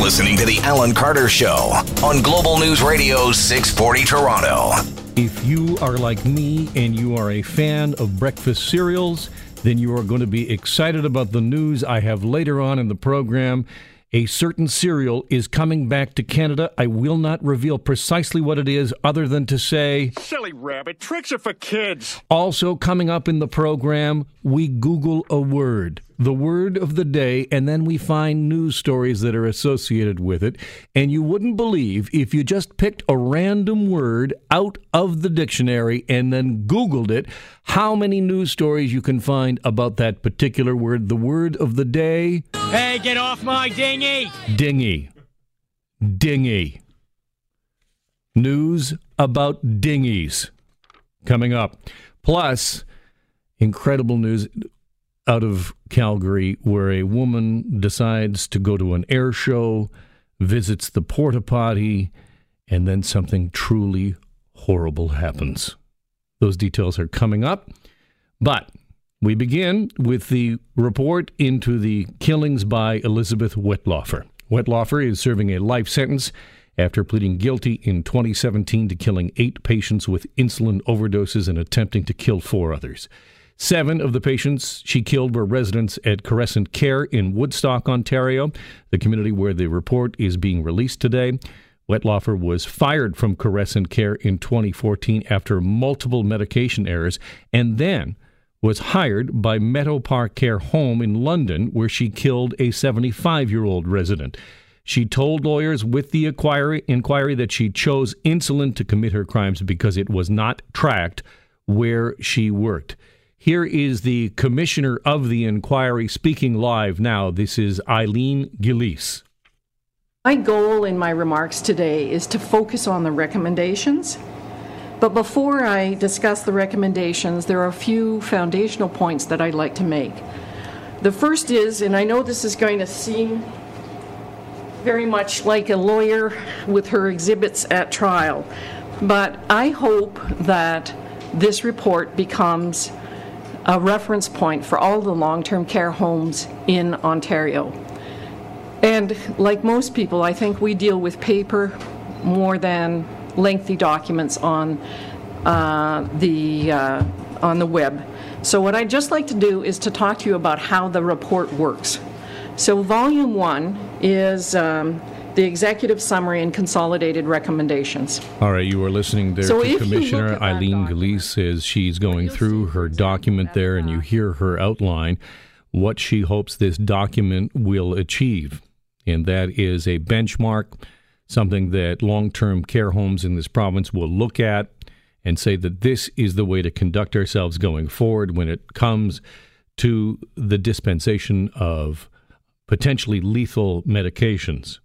listening to The Alan Carter Show on Global News Radio 640 Toronto. If you are like me and you are a fan of breakfast cereals, then you are going to be excited about the news I have later on in the program. A certain cereal is coming back to Canada. I will not reveal precisely what it is, other than to say. Silly rabbit, tricks are for kids. Also, coming up in the program, we Google a word the word of the day, and then we find news stories that are associated with it. And you wouldn't believe if you just picked a random word out of the dictionary and then Googled it, how many news stories you can find about that particular word. The word of the day Hey, get off my dinghy! dinghy. Dinghy. News about dinghies coming up. Plus, incredible news out of Calgary where a woman decides to go to an air show, visits the porta potty, and then something truly horrible happens. Those details are coming up. But we begin with the report into the killings by Elizabeth Wettlaufer. Wettlaufer is serving a life sentence after pleading guilty in 2017 to killing eight patients with insulin overdoses and attempting to kill four others. Seven of the patients she killed were residents at Caressant Care in Woodstock, Ontario, the community where the report is being released today. Wettlaufer was fired from Caressant Care in 2014 after multiple medication errors and then was hired by Meadow Park Care Home in London, where she killed a 75 year old resident. She told lawyers with the inquiry, inquiry that she chose insulin to commit her crimes because it was not tracked where she worked. Here is the commissioner of the inquiry speaking live now. This is Eileen Gillese. My goal in my remarks today is to focus on the recommendations. But before I discuss the recommendations, there are a few foundational points that I'd like to make. The first is, and I know this is going to seem very much like a lawyer with her exhibits at trial, but I hope that this report becomes a reference point for all the long term care homes in Ontario. And like most people, I think we deal with paper more than lengthy documents on uh, the uh, on the web. So what I'd just like to do is to talk to you about how the report works. So volume one is um, the executive summary and consolidated recommendations. All right, you are listening there So to Commissioner look at that Eileen Gillese as she's going through her document there, and you uh, hear her outline what she hopes this document will achieve. And that is a benchmark, something that long term care homes in this province will look at and say that this is the way to conduct ourselves going forward when it comes to the dispensation of potentially lethal medications.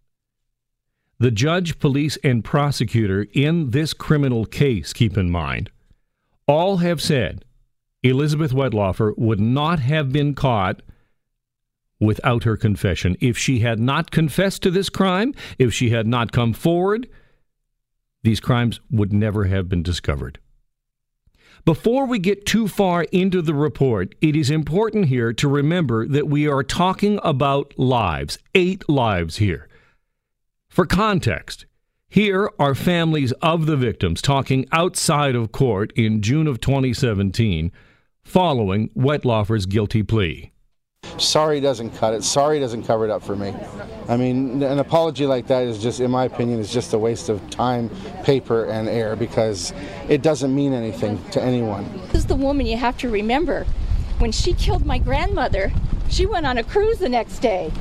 The judge, police, and prosecutor in this criminal case, keep in mind, all have said Elizabeth Wettlaufer would not have been caught without her confession. If she had not confessed to this crime, if she had not come forward, these crimes would never have been discovered. Before we get too far into the report, it is important here to remember that we are talking about lives, eight lives here. For context, here are families of the victims talking outside of court in June of 2017 following Wettlaufer's guilty plea. Sorry doesn't cut it. Sorry doesn't cover it up for me. I mean, an apology like that is just, in my opinion, is just a waste of time, paper, and air because it doesn't mean anything to anyone. This is the woman you have to remember. When she killed my grandmother, she went on a cruise the next day.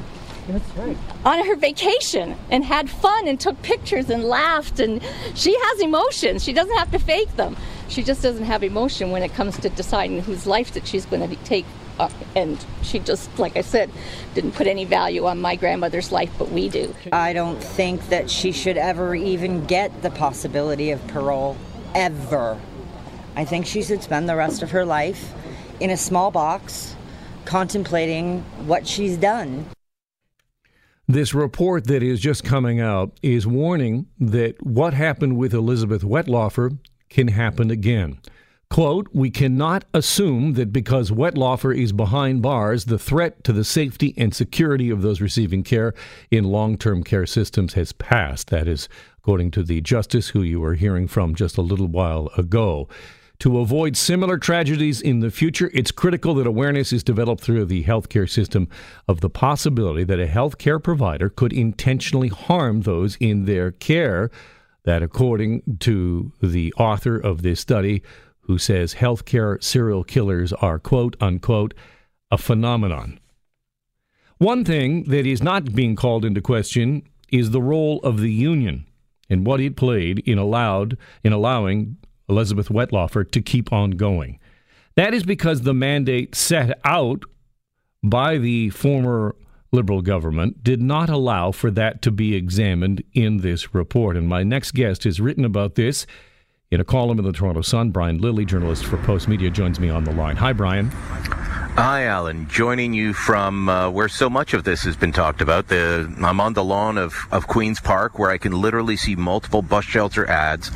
That's right. On her vacation and had fun and took pictures and laughed and she has emotions. She doesn't have to fake them. She just doesn't have emotion when it comes to deciding whose life that she's going to take. Uh, and she just, like I said, didn't put any value on my grandmother's life, but we do. I don't think that she should ever even get the possibility of parole, ever. I think she should spend the rest of her life in a small box contemplating what she's done. This report that is just coming out is warning that what happened with Elizabeth Wettlaufer can happen again. Quote, we cannot assume that because Wettlaufer is behind bars, the threat to the safety and security of those receiving care in long term care systems has passed. That is, according to the justice who you were hearing from just a little while ago. To avoid similar tragedies in the future, it's critical that awareness is developed through the healthcare system of the possibility that a healthcare provider could intentionally harm those in their care. That, according to the author of this study, who says healthcare serial killers are, quote unquote, a phenomenon. One thing that is not being called into question is the role of the union and what it played in allowed in allowing Elizabeth Wettlaufer to keep on going. That is because the mandate set out by the former Liberal government did not allow for that to be examined in this report. And my next guest has written about this in a column in the Toronto Sun, Brian Lilley, journalist for Postmedia, joins me on the line. Hi, Brian. Hi, Alan. Joining you from uh, where so much of this has been talked about. The, I'm on the lawn of, of Queen's Park where I can literally see multiple bus shelter ads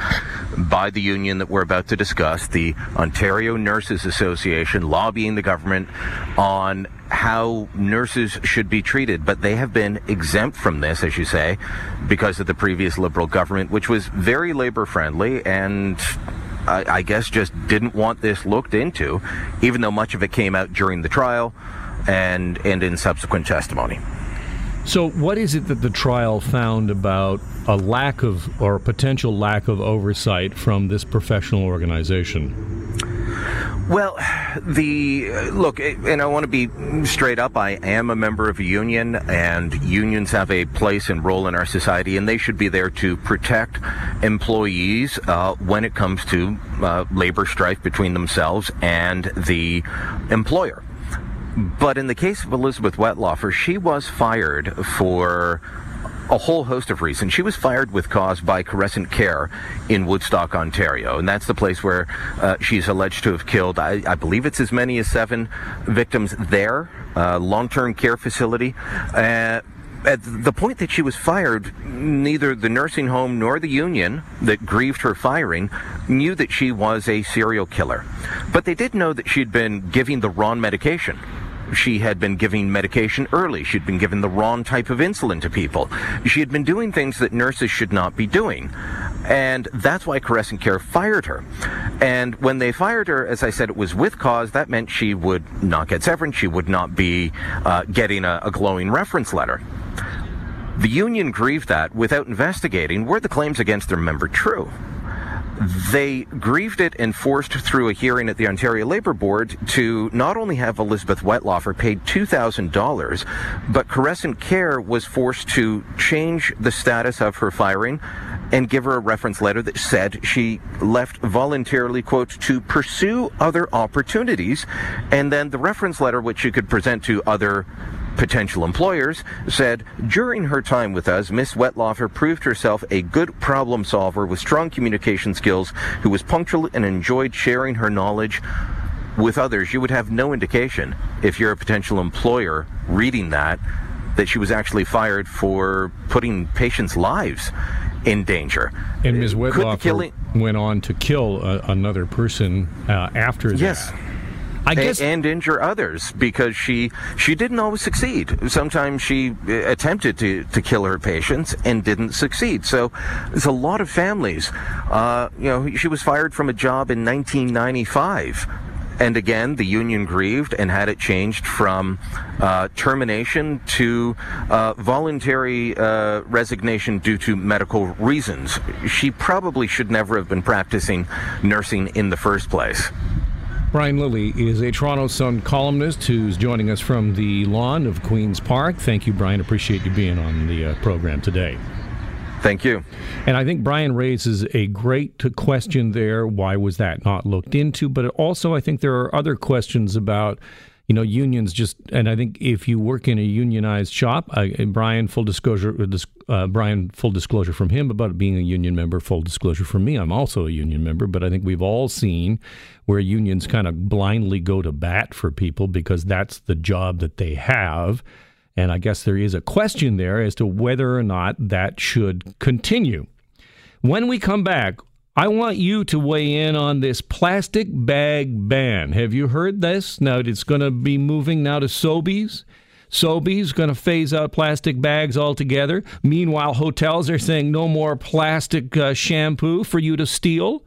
by the union that we're about to discuss, the Ontario Nurses Association lobbying the government on how nurses should be treated, but they have been exempt from this, as you say, because of the previous Liberal government, which was very labor friendly and I, I guess just didn't want this looked into, even though much of it came out during the trial and and in subsequent testimony. So, what is it that the trial found about a lack of or a potential lack of oversight from this professional organization? Well, the look, and I want to be straight up. I am a member of a union, and unions have a place and role in our society, and they should be there to protect employees uh, when it comes to uh, labor strife between themselves and the employer. But in the case of Elizabeth Wettlaufer, she was fired for a whole host of reasons. She was fired with cause by Caressant Care in Woodstock, Ontario, and that's the place where uh, she's alleged to have killed, I, I, believe it's as many as seven victims there, uh, long-term care facility. Uh, at the point that she was fired, neither the nursing home nor the union that grieved her firing knew that she was a serial killer. But they did know that she'd been giving the wrong medication she had been giving medication early. She'd been giving the wrong type of insulin to people. She had been doing things that nurses should not be doing. And that's why Caressant Care fired her. And when they fired her, as I said, it was with cause. That meant she would not get severance. She would not be uh, getting a, a glowing reference letter. The union grieved that without investigating were the claims against their member true. Mm-hmm. They grieved it and forced through a hearing at the Ontario Labour Board to not only have Elizabeth Wettlaufer paid $2,000, but Caressant Care was forced to change the status of her firing and give her a reference letter that said she left voluntarily, quote, to pursue other opportunities. And then the reference letter, which you could present to other potential employers, said during her time with us, Miss Wettlaufer proved herself a good problem solver with strong communication skills who was punctual and enjoyed sharing her knowledge with others. You would have no indication if you're a potential employer reading that that she was actually fired for putting patients' lives in danger. And Ms. Wettlaufer killing... went on to kill uh, another person uh, after yes. that. I guess, and, and injure others because she she didn't always succeed. Sometimes she uh, attempted to, to kill her patients and didn't succeed. So there's a lot of families. Uh, you know, she was fired from a job in 1995. And again, the union grieved and had it changed from uh, termination to uh, voluntary uh, resignation due to medical reasons. She probably should never have been practicing nursing in the first place. Brian Lilley is a Toronto Sun columnist who's joining us from the lawn of Queen's Park. Thank you, Brian. Appreciate you being on the uh, program today. Thank you. And I think Brian raises a great question there. Why was that not looked into? But also, I think there are other questions about you know, unions just, and I think if you work in a unionized shop, Brian, full disclosure, uh, uh, Brian, full disclosure from him about being a union member, full disclosure from me, I'm also a union member, but I think we've all seen where unions kind of blindly go to bat for people because that's the job that they have. And I guess there is a question there as to whether or not that should continue. When we come back, I want you to weigh in on this plastic bag ban. Have you heard this? Now it's going to be moving now to Sobeys. Sobeys going to phase out plastic bags altogether. Meanwhile, hotels are saying no more plastic uh, shampoo for you to steal.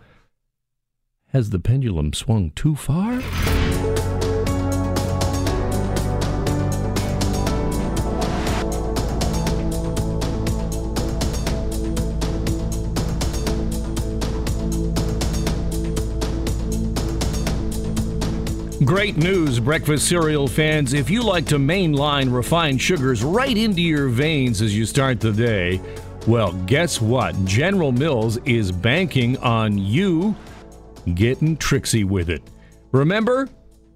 Has the pendulum swung too far? Great news, breakfast cereal fans. If you like to mainline refined sugars right into your veins as you start the day, well, guess what? General Mills is banking on you getting tricksy with it. Remember,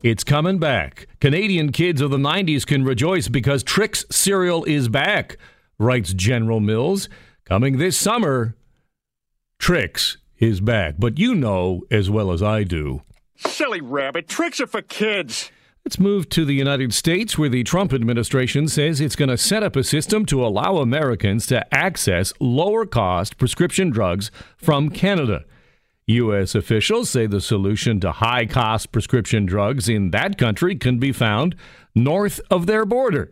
it's coming back. Canadian kids of the 90s can rejoice because Trix cereal is back, writes General Mills. Coming this summer, Trix is back. But you know as well as I do Silly rabbit, Tricks are for kids. Let's move to the United States, where the Trump administration says it's going to set up a system to allow Americans to access lower cost prescription drugs from Canada. U.S. officials say the solution to high cost prescription drugs in that country can be found north of their border.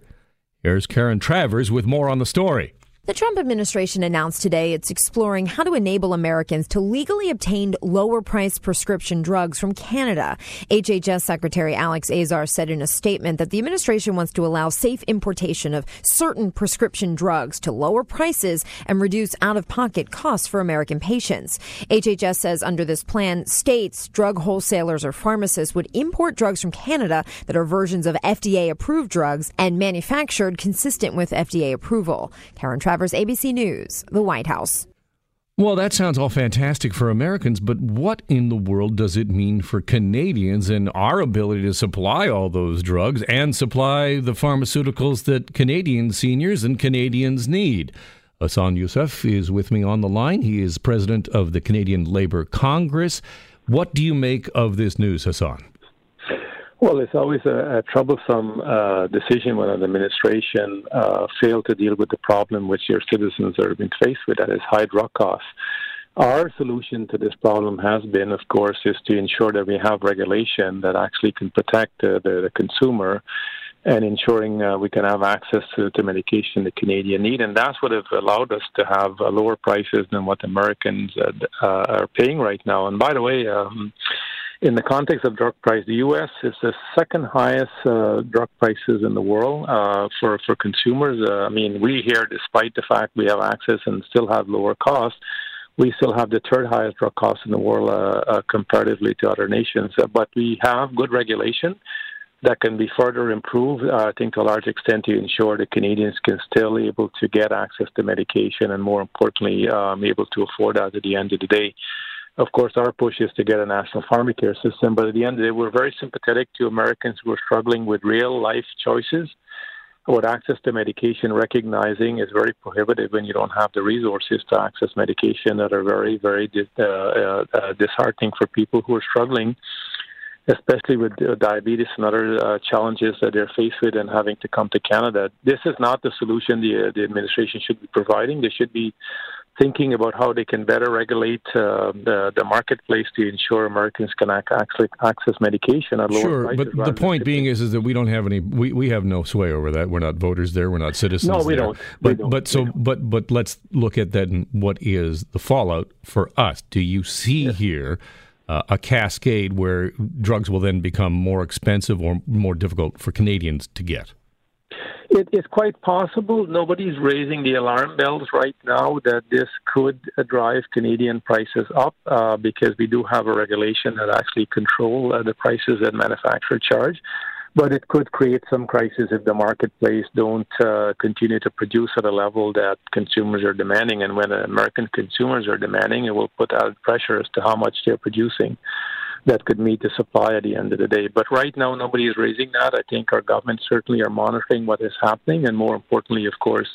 Here's Karen Travers with more on the story. The Trump administration announced today it's exploring how to enable Americans to legally obtain lower priced prescription drugs from Canada. HHS Secretary Alex Azar said in a statement that the administration wants to allow safe importation of certain prescription drugs to lower prices and reduce out of pocket costs for American patients. HHS says under this plan, states, drug wholesalers, or pharmacists would import drugs from Canada that are versions of FDA approved drugs and manufactured consistent with FDA approval. Karen ABC News, the White House. Well, that sounds all fantastic for Americans, but what in the world does it mean for Canadians and our ability to supply all those drugs and supply the pharmaceuticals that Canadian seniors and Canadians need? Hassan Yussuff is with me on the line. He is president of the Canadian Labour Congress. What do you make of this news, Hassan? Well, it's always a, a troublesome uh, decision when an administration uh, fails to deal with the problem which your citizens are being faced with, that is high drug costs. Our solution to this problem has been, of course, is to ensure that we have regulation that actually can protect uh, the, the, consumer and ensuring uh, we can have access to, to medication the Canadian need. And that's what has allowed us to have uh, lower prices than what Americans uh, uh, are paying right now. And by the way, um, in the context of drug price, the U.S. is the second highest uh, drug prices in the world uh, for for consumers. Uh, I mean, we here, despite the fact we have access and still have lower costs, we still have the third highest drug costs in the world uh, uh, comparatively to other nations. Uh, but we have good regulation that can be further improved. I think to a large extent to ensure that Canadians can still be able to get access to medication and, more importantly, um, able to afford that at the end of the day of course, our push is to get a national pharmacare system. But at the end of the day, we're very sympathetic to Americans who are struggling with real life choices. What access to medication, recognizing is very prohibitive when you don't have the resources to access medication that are very, very uh, uh, uh, disheartening for people who are struggling, especially with uh, diabetes and other uh, challenges that they're faced with and having to come to Canada. This is not the solution the, uh, the administration should be providing. They should be thinking about how they can better regulate uh, the, the marketplace to ensure Americans can actually access medication at lower sure, prices. Sure, but the point being is, is that we don't have any, we, we have no sway over that. We're not voters there. We're not citizens. No, we there. don't. But we don't. but so but but let's look at that. And what is the fallout for us? Do you see yes. here? Uh, a cascade where drugs will then become more expensive or more difficult for Canadians to get? It is quite possible. Nobody's raising the alarm bells right now that this could drive Canadian prices up uh, because we do have a regulation that actually control uh, the prices that manufacturers charge. But it could create some crisis if the marketplace don't uh, continue to produce at a level that consumers are demanding. And when American consumers are demanding, it will put out pressure as to how much they're producing that could meet the supply at the end of the day. But right now, nobody is raising that. I think our government certainly are monitoring what is happening, and more importantly, of course,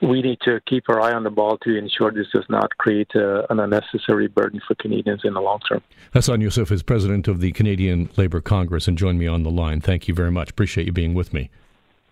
we need to keep our eye on the ball to ensure this does not create uh, an unnecessary burden for Canadians in the long term. Hassan Yussuff is president of the Canadian Labour Congress and joined me on the line. Thank you very much. Appreciate you being with me.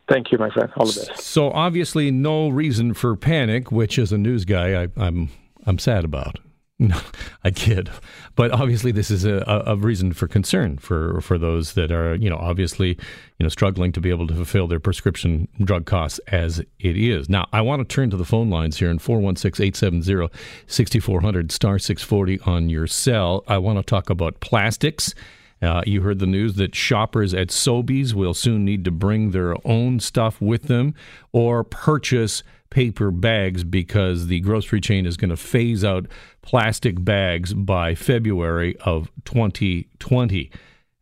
Thank you, my friend. All the best. So obviously, no reason for panic, which as a news guy, I, I'm I'm sad about. No, I kid, but obviously this is a, a reason for concern for for those that are you know obviously you know struggling to be able to fulfill their prescription drug costs as it is. Now I want to turn to the phone lines here in 416-870-6400 star 640 on your cell. I want to talk about plastics. Uh, you heard the news that shoppers at Sobeys will soon need to bring their own stuff with them or purchase paper bags because the grocery chain is going to phase out plastic bags by February of 2020.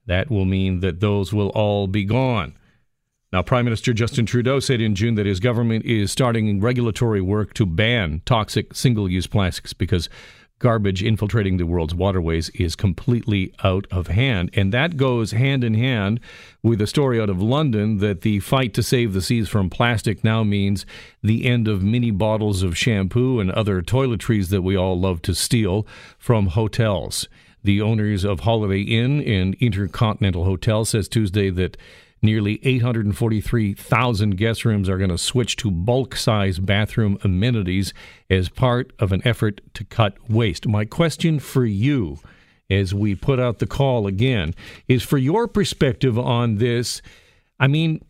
That will mean that those will all be gone. Now, Prime Minister Justin Trudeau said in June that his government is starting regulatory work to ban toxic single use plastics because garbage infiltrating the world's waterways is completely out of hand. And that goes hand in hand with a story out of London that the fight to save the seas from plastic now means the end of mini bottles of shampoo and other toiletries that we all love to steal from hotels. The owners of Holiday Inn and Intercontinental Hotel says Tuesday that Nearly 843,000 guest rooms are going to switch to bulk size bathroom amenities as part of an effort to cut waste. My question for you, as we put out the call again, is for your perspective on this. I mean,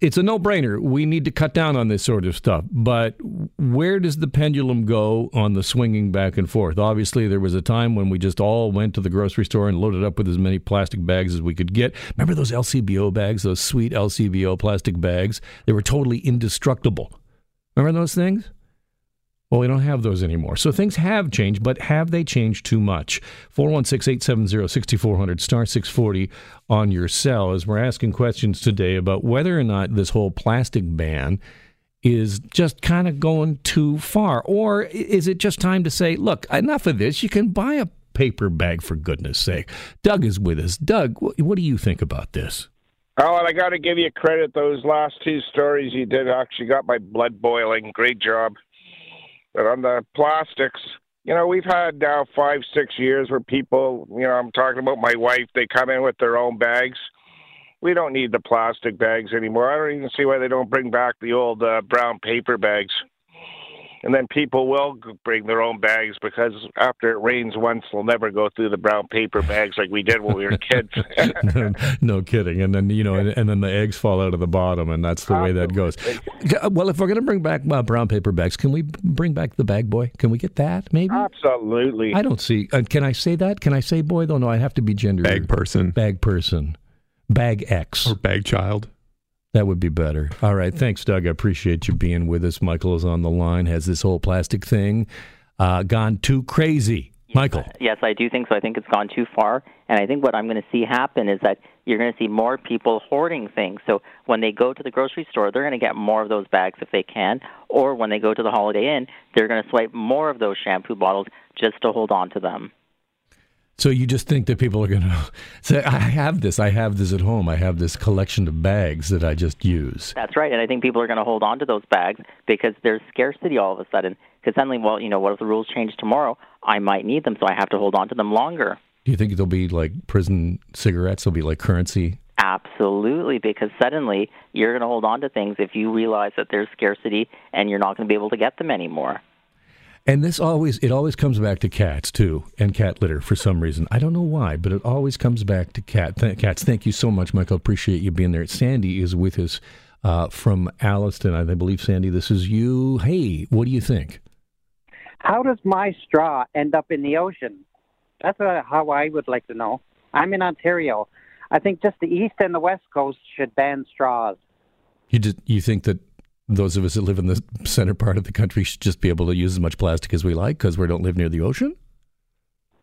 it's a no-brainer. We need to cut down on this sort of stuff. But where does the pendulum go on the swinging back and forth? Obviously, there was a time when we just all went to the grocery store and loaded up with as many plastic bags as we could get. Remember those LCBO bags, those sweet LCBO plastic bags? They were totally indestructible. Remember those things? Well, we don't have those anymore. So things have changed, but have they changed too much? 416 870 6400, star 640 on your cell as we're asking questions today about whether or not this whole plastic ban is just kind of going too far. Or is it just time to say, look, enough of this? You can buy a paper bag for goodness sake. Doug is with us. Doug, what do you think about this? Oh, and I got to give you credit. Those last two stories you did actually got my blood boiling. Great job. But on the plastics, you know, we've had now five, six years where people, you know, I'm talking about my wife, they come in with their own bags. We don't need the plastic bags anymore. I don't even see why they don't bring back the old uh, brown paper bags and then people will bring their own bags because after it rains once, they'll never go through the brown paper bags like we did when we were kids. no, no, kidding. And then you know, and, and, then the eggs fall out of the bottom, and that's the way that goes. Well, if we're going to bring back uh, brown paper bags, can we bring back the bag boy? Can we get that? Maybe. Absolutely. I don't see. Uh, can I say that? Can I say boy though? No, I have to be gender. Bag person. Bag person. Bag X. Or bag child. That would be better. All right. Thanks, Doug. I appreciate you being with us. Michael is on the line, has this whole plastic thing uh, gone too crazy. Michael. Yes, I do think so. I think it's gone too far. And I think what I'm going to see happen is that you're going to see more people hoarding things. So when they go to the grocery store, they're going to get more of those bags if they can. Or when they go to the Holiday Inn, they're going to swipe more of those shampoo bottles just to hold on to them. So you just think that people are going to say, "I have this. I have this at home. I have this collection of bags that I just use." That's right, and I think people are going to hold on to those bags because there's scarcity all of a sudden. Because suddenly, well, you know, what if the rules change tomorrow? I might need them, so I have to hold on to them longer. Do you think there'll be like prison cigarettes? There'll be like currency. Absolutely, because suddenly you're going to hold on to things if you realize that there's scarcity and you're not going to be able to get them anymore. And this always it always comes back to cats too, and cat litter for some reason. I don't know why, but it always comes back to cat th- cats. Thank you so much, Michael. Appreciate you being there. Sandy is with us uh, from Alliston. I believe Sandy, this is you. Hey, what do you think? How does my straw end up in the ocean? That's uh, how I would like to know. I'm in Ontario. I think just the east and the west coast should ban straws. You just, you think that those of us that live in the center part of the country should just be able to use as much plastic as we like because we don't live near the ocean?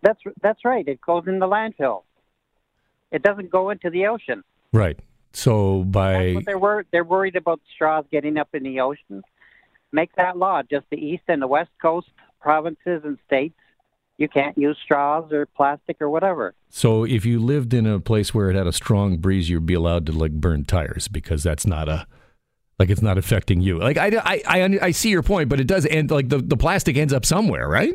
That's that's right. It goes in the landfill. It doesn't go into the ocean. Right. So by they're wor- they're worried about straws getting up in the ocean. Make that law. Just the east and the west coast provinces and states. You can't use straws or plastic or whatever. So if you lived in a place where it had a strong breeze, you'd be allowed to like burn tires because that's not a like it's not affecting you. Like I, I, I, I see your point, but it does end. Like the, the plastic ends up somewhere, right?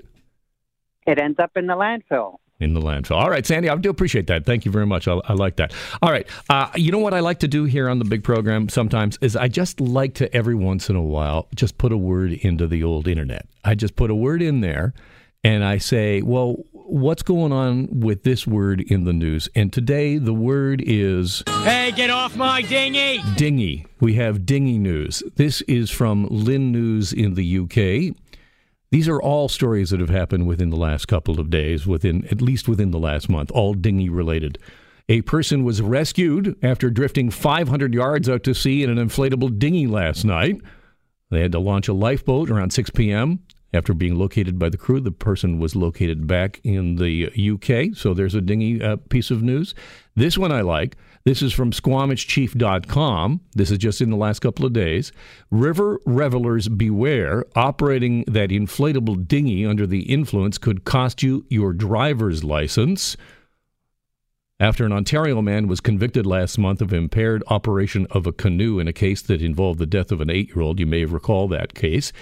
It ends up in the landfill. In the landfill. All right, Sandy, I do appreciate that. Thank you very much. I, I like that. All right, uh, you know what I like to do here on the big program sometimes is I just like to every once in a while just put a word into the old internet. I just put a word in there and I say, well, what's going on with this word in the news? And today the word is Hey, get off my dinghy! dinghy. We have dinghy news. This is from Lynn News in the UK. These are all stories that have happened within the last couple of days, within at least within the last month, all dinghy related. A person was rescued after drifting 500 yards out to sea in an inflatable dinghy last night. They had to launch a lifeboat around 6 p.m. After being located by the crew, the person was located back in the UK. So there's a dingy uh, piece of news. This one I like. This is from SquamishChief.com. This is just in the last couple of days. River revelers beware. Operating that inflatable dinghy under the influence could cost you your driver's license. After an Ontario man was convicted last month of impaired operation of a canoe in a case that involved the death of an eight year old, you may recall that case.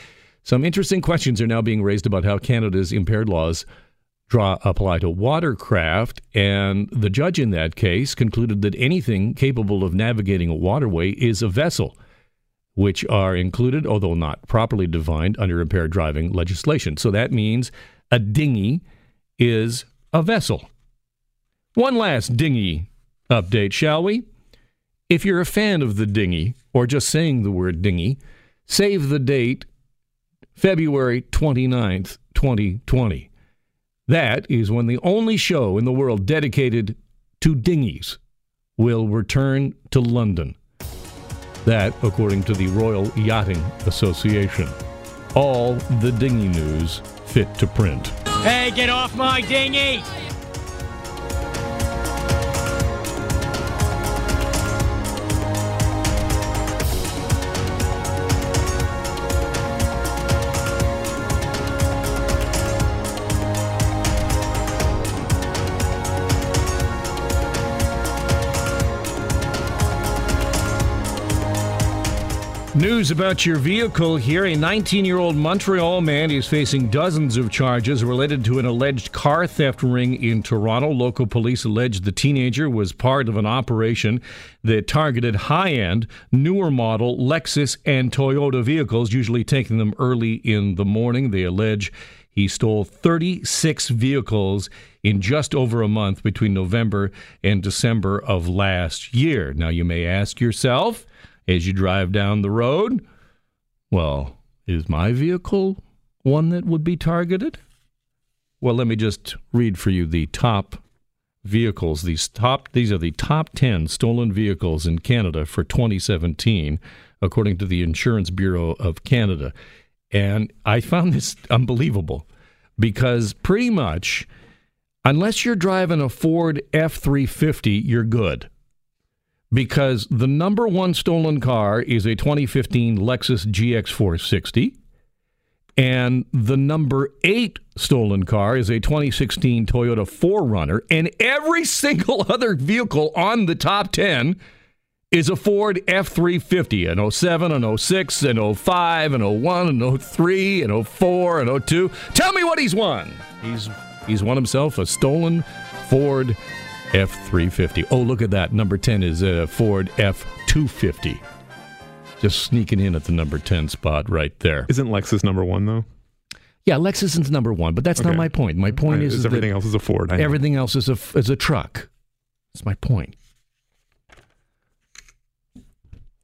Some interesting questions are now being raised about how Canada's impaired laws draw apply to watercraft, and the judge in that case concluded that anything capable of navigating a waterway is a vessel, which are included, although not properly defined, under impaired driving legislation. So that means a dinghy is a vessel. One last dinghy update, shall we? If you're a fan of the dinghy, or just saying the word dinghy, save the date February 29th, 2020. That is when the only show in the world dedicated to dinghies will return to London. That, according to the Royal Yachting Association. All the dinghy news fit to print. Hey, get off my dinghy! News about your vehicle here. A 19 year old Montreal man is facing dozens of charges related to an alleged car theft ring in Toronto. Local police alleged the teenager was part of an operation that targeted high end, newer model Lexus and Toyota vehicles, usually taking them early in the morning. They allege he stole 36 vehicles in just over a month between November and December of last year. Now, you may ask yourself, as you drive down the road, well, is my vehicle one that would be targeted? Well, let me just read for you the top vehicles. These top these are the top 10 stolen vehicles in Canada for 2017 according to the Insurance Bureau of Canada. And I found this unbelievable because pretty much unless you're driving a Ford F350, you're good because the number one stolen car is a 2015 Lexus GX460. And the number eight stolen car is a 2016 Toyota 4Runner. And every single other vehicle on the top 10 is a Ford F 350, an 07, an 06, an 05, an 01, an 03, an 04, an 02. Tell me what he's won. He's, he's won himself a stolen Ford F 350. Oh, look at that. Number 10 is a Ford F 250. Just sneaking in at the number 10 spot right there. Isn't Lexus number one, though? Yeah, Lexus is number one, but that's Okay. not my point. My point is, is that everything else is a Ford. Everything else is a, is a truck. That's my point.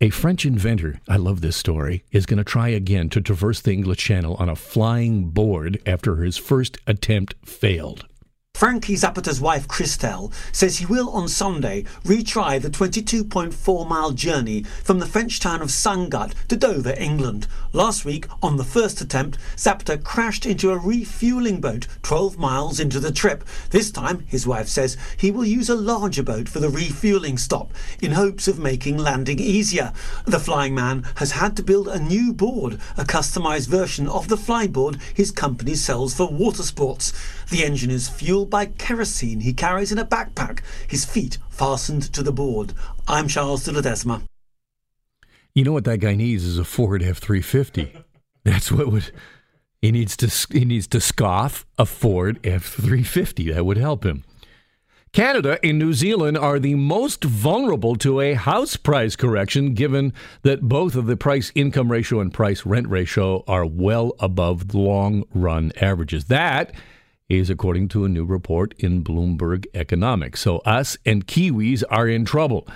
A French inventor, I love this story, is going to try again to traverse the English Channel on a flying board after his first attempt failed. Frankie Zapata's wife, Christelle, says he will on Sunday retry the 22.4 mile journey from the French town of Sangatte to Dover, England. Last week, on the first attempt, Zapata crashed into a refueling boat 12 miles into the trip. This time, his wife says, he will use a larger boat for the refueling stop in hopes of making landing easier. The flying man has had to build a new board, a customised version of the flyboard his company sells for water sports. The engine is fueled by kerosene he carries in a backpack, his feet fastened to the board. I'm Charles de Ledesma. You know what that guy needs is a Ford F three fifty. That's what would he needs to he needs to scoff a Ford F three fifty. That would help him. Canada and New Zealand are the most vulnerable to a house price correction, given that both of the price income ratio and price rent ratio are well above the long run averages. That is according to a new report in Bloomberg Economics. So, us and Kiwis are in trouble.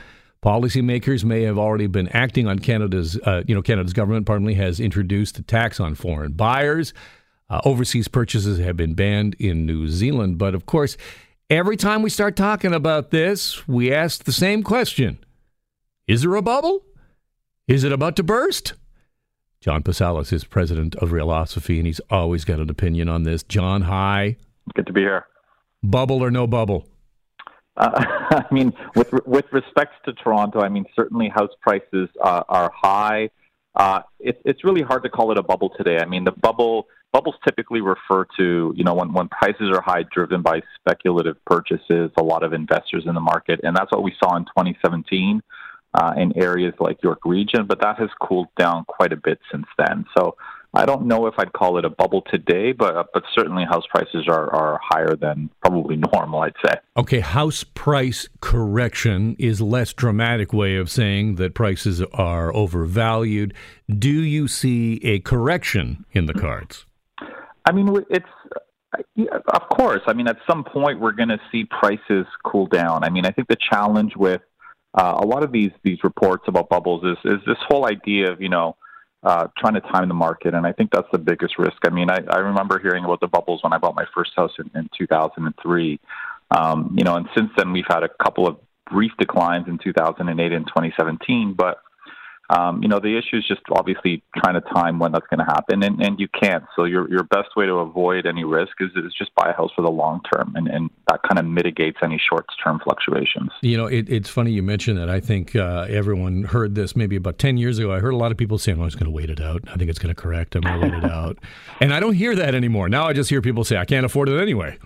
Policymakers may have already been acting on Canada's, uh, you know, Canada's government, pardon me, has introduced a tax on foreign buyers. Uh, overseas purchases have been banned in New Zealand. But of course, every time we start talking about this, we ask the same question Is there a bubble? Is it about to burst? John Pasalis is president of Realosophy, and he's always got an opinion on this. John, hi. Good to be here. Bubble or no bubble? Uh, I mean, with with respects to Toronto, I mean certainly house prices uh, are high. Uh, it, it's really hard to call it a bubble today. I mean, the bubble bubbles typically refer to you know when when prices are high, driven by speculative purchases, a lot of investors in the market, and that's what we saw in 2017 uh, in areas like York Region. But that has cooled down quite a bit since then. So I don't know if I'd call it a bubble today, but but certainly house prices are, are higher than probably normal, I'd say. Okay, house price correction is less dramatic way of saying that prices are overvalued. Do you see a correction in the cards? I mean, it's of course. I mean, at some point we're going to see prices cool down. I mean, I think the challenge with uh, a lot of these these reports about bubbles is is this whole idea of you know uh, trying to time the market. And I think that's the biggest risk. I mean, I, I remember hearing about the bubbles when I bought my first house in, in 2003. Um, you know, and since then we've had a couple of brief declines in 2008 and 2017, but um, you know, the issue is just obviously trying to time when that's going to happen, and, and you can't. So your your best way to avoid any risk is, is just buy a house for the long term, and, and that kind of mitigates any short term fluctuations. You know, it, it's funny you mentioned that. I think uh, everyone heard this maybe about ten years ago. I heard a lot of people saying, "Well, I'm just going to wait it out. I think it's going to correct. I'm going to wait it out," and I don't hear that anymore. Now I just hear people say, "I can't afford it anyway."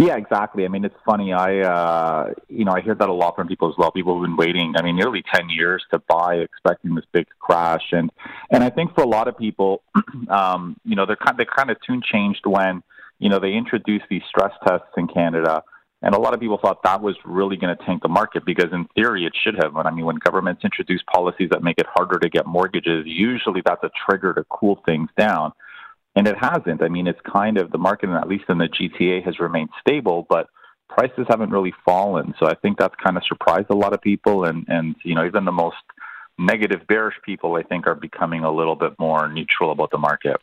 Yeah, exactly. I mean, it's funny. I, uh, you know, I hear that a lot from people as well. People have been waiting. I mean, nearly ten years to buy, expecting this big crash, and and I think for a lot of people, um, you know, they're kind they kind of tune changed when you know they introduced these stress tests in Canada. And a lot of people thought that was really going to tank the market because, in theory, it should have. But I mean, when governments introduce policies that make it harder to get mortgages, usually that's a trigger to cool things down and it hasn't. I mean, it's kind of the market, at least in the GTA, has remained stable, but prices haven't really fallen. So I think that's kind of surprised a lot of people, and and you know even the most negative bearish people, I think, are becoming a little bit more neutral about the market.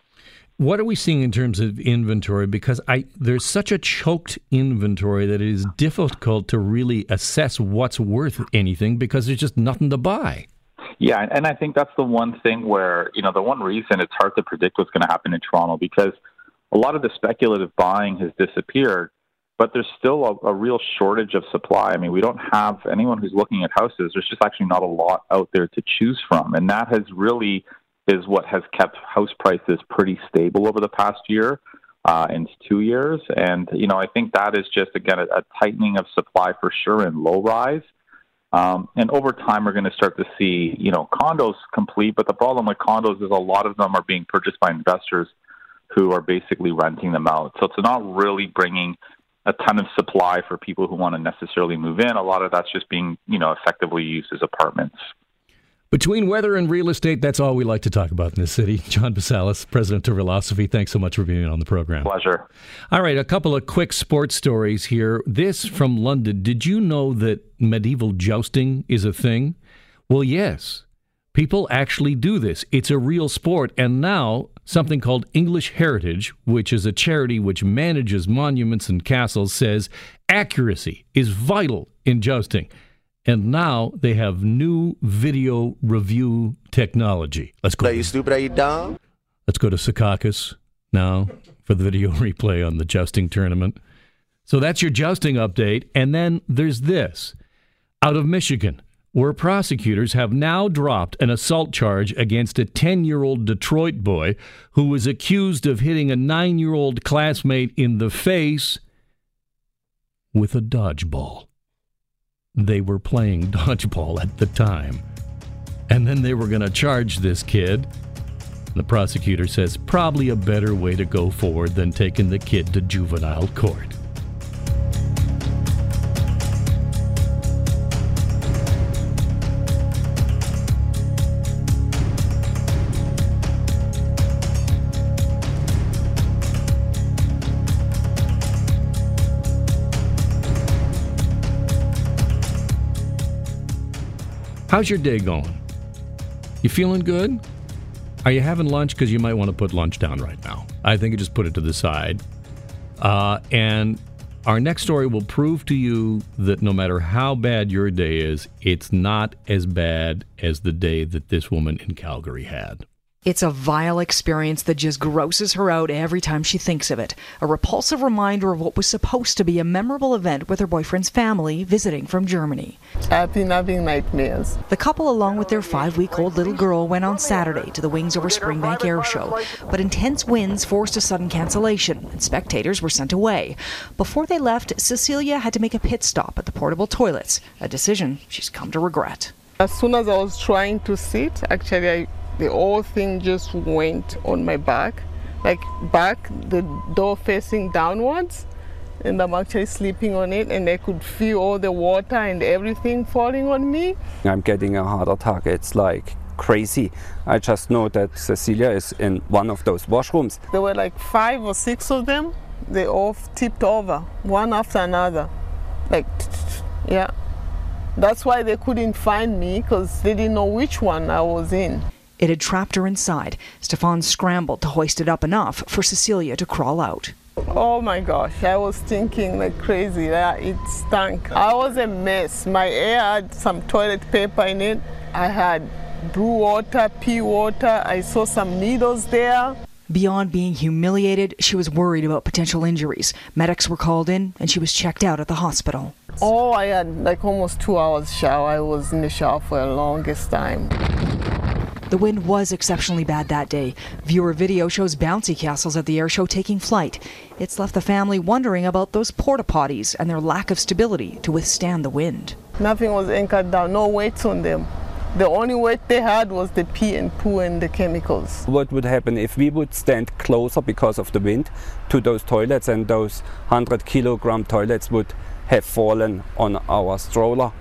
What are we seeing in terms of inventory? Because I there's such a choked inventory that it is difficult to really assess what's worth anything because there's just nothing to buy. Yeah, and I think that's the one thing where, you know, the one reason it's hard to predict what's going to happen in Toronto because a lot of the speculative buying has disappeared, but there's still a, a real shortage of supply. I mean, we don't have anyone who's looking at houses. There's just actually not a lot out there to choose from. And that has really is what has kept house prices pretty stable over the past year uh, and two years. And, you know, I think that is just, again, a, a tightening of supply for sure in low rise. Um, and over time, we're going to start to see, you know, condos complete. But the problem with condos is a lot of them are being purchased by investors who are basically renting them out. So it's not really bringing a ton of supply for people who want to necessarily move in. A lot of that's just being, you know, effectively used as apartments. Between weather and real estate, that's all we like to talk about in this city. John Pasalis, president of Realosophy, thanks so much for being on the program. Pleasure. All right, a couple of quick sports stories here. This from London. Did you know that medieval jousting is a thing? Well, yes. People actually do this. It's a real sport. And now, something called English Heritage, which is a charity which manages monuments and castles, says accuracy is vital in jousting. And now they have new video review technology. Let's go. Are you stupid? Are you dumb? Let's go to Secaucus now for the video replay on the jousting tournament. So that's your jousting update. And then there's this out of Michigan, where prosecutors have now dropped an assault charge against a 10 year old Detroit boy who was accused of hitting a nine year old classmate in the face with a dodgeball they were playing dodgeball at the time. And then they were going to charge this kid. The prosecutor says probably a better way to go forward than taking the kid to juvenile court. How's your day going? You feeling good? Are you having lunch? Because you might want to put lunch down right now. I think you just put it to the side. Uh, and our next story will prove to you that no matter how bad your day is, it's not as bad as the day that this woman in Calgary had. It's a vile experience that just grosses her out every time she thinks of it. A repulsive reminder of what was supposed to be a memorable event with her boyfriend's family visiting from Germany. Been having nightmares. The couple, along with their five week old little girl, went on Saturday to the Wings Over Springbank Air Show. But intense winds forced a sudden cancellation, and spectators were sent away. Before they left, Cecilia had to make a pit stop at the portable toilets, a decision she's come to regret. As soon as I was trying to sit, actually, I the whole thing just went on my back, like back, the door facing downwards. And I'm actually sleeping on it, and I could feel all the water and everything falling on me. I'm getting a heart attack. It's like crazy. I just know that Cecilia is in one of those washrooms. There were like five or six of them. They all tipped over, one after another. Like, yeah. That's why they couldn't find me because they didn't know which one I was in. It had trapped her inside. Stefan scrambled to hoist it up enough for Cecilia to crawl out. Oh my gosh, I was thinking like crazy. It stank. I was a mess. My hair had some toilet paper in it. I had brew water, pee water. I saw some needles there. Beyond being humiliated, she was worried about potential injuries. Medics were called in and she was checked out at the hospital. Oh, I had like almost two hours shower. I was in the shower for the longest time. The wind was exceptionally bad that day. Viewer video shows bouncy castles at the air show taking flight. It's left the family wondering about those porta potties and their lack of stability to withstand the wind. Nothing was anchored down, no weights on them. The only weight they had was the pee and poo and the chemicals. What would happen if we would stand closer because of the wind to those toilets and those 100 kilogram toilets would have fallen on our stroller?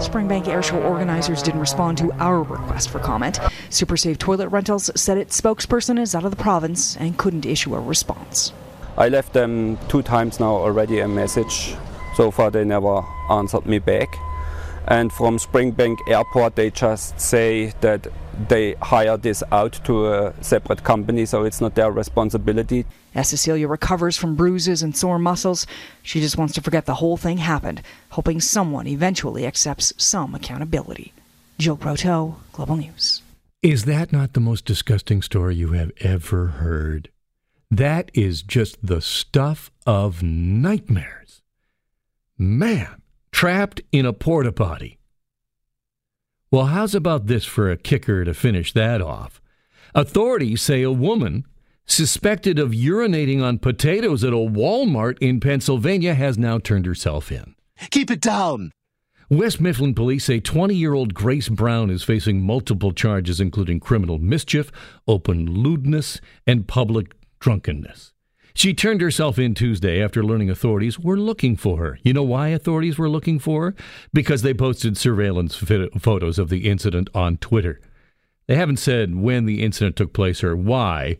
Springbank Airshow organizers didn't respond to our request for comment. SuperSafe Toilet Rentals said its spokesperson is out of the province and couldn't issue a response. I left them two times now already a message. So far, they never answered me back. And from Springbank Airport, they just say that they hire this out to a separate company, so it's not their responsibility. As Cecilia recovers from bruises and sore muscles, she just wants to forget the whole thing happened, hoping someone eventually accepts some accountability. Jill Croteau, Global News. Is that not the most disgusting story you have ever heard? That is just the stuff of nightmares. Man trapped in a porta potty. Well, how's about this for a kicker to finish that off? Authorities say a woman suspected of urinating on potatoes at a Walmart in Pennsylvania has now turned herself in. Keep it down. West Mifflin police say 20 year old Grace Brown is facing multiple charges, including criminal mischief, open lewdness, and public drunkenness. She turned herself in Tuesday after learning authorities were looking for her. You know why authorities were looking for her? Because they posted surveillance photos of the incident on Twitter. They haven't said when the incident took place or why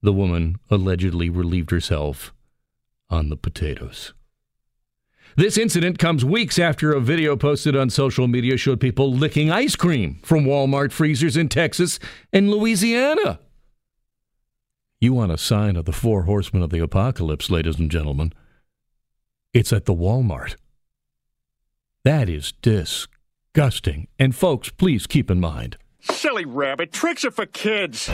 the woman allegedly relieved herself on the potatoes. This incident comes weeks after a video posted on social media showed people licking ice cream from Walmart freezers in Texas and Louisiana. You want a sign of the four horsemen of the apocalypse, ladies and gentlemen? It's at the Walmart. That is disgusting. And folks, please keep in mind. Silly rabbit, tricks are for kids.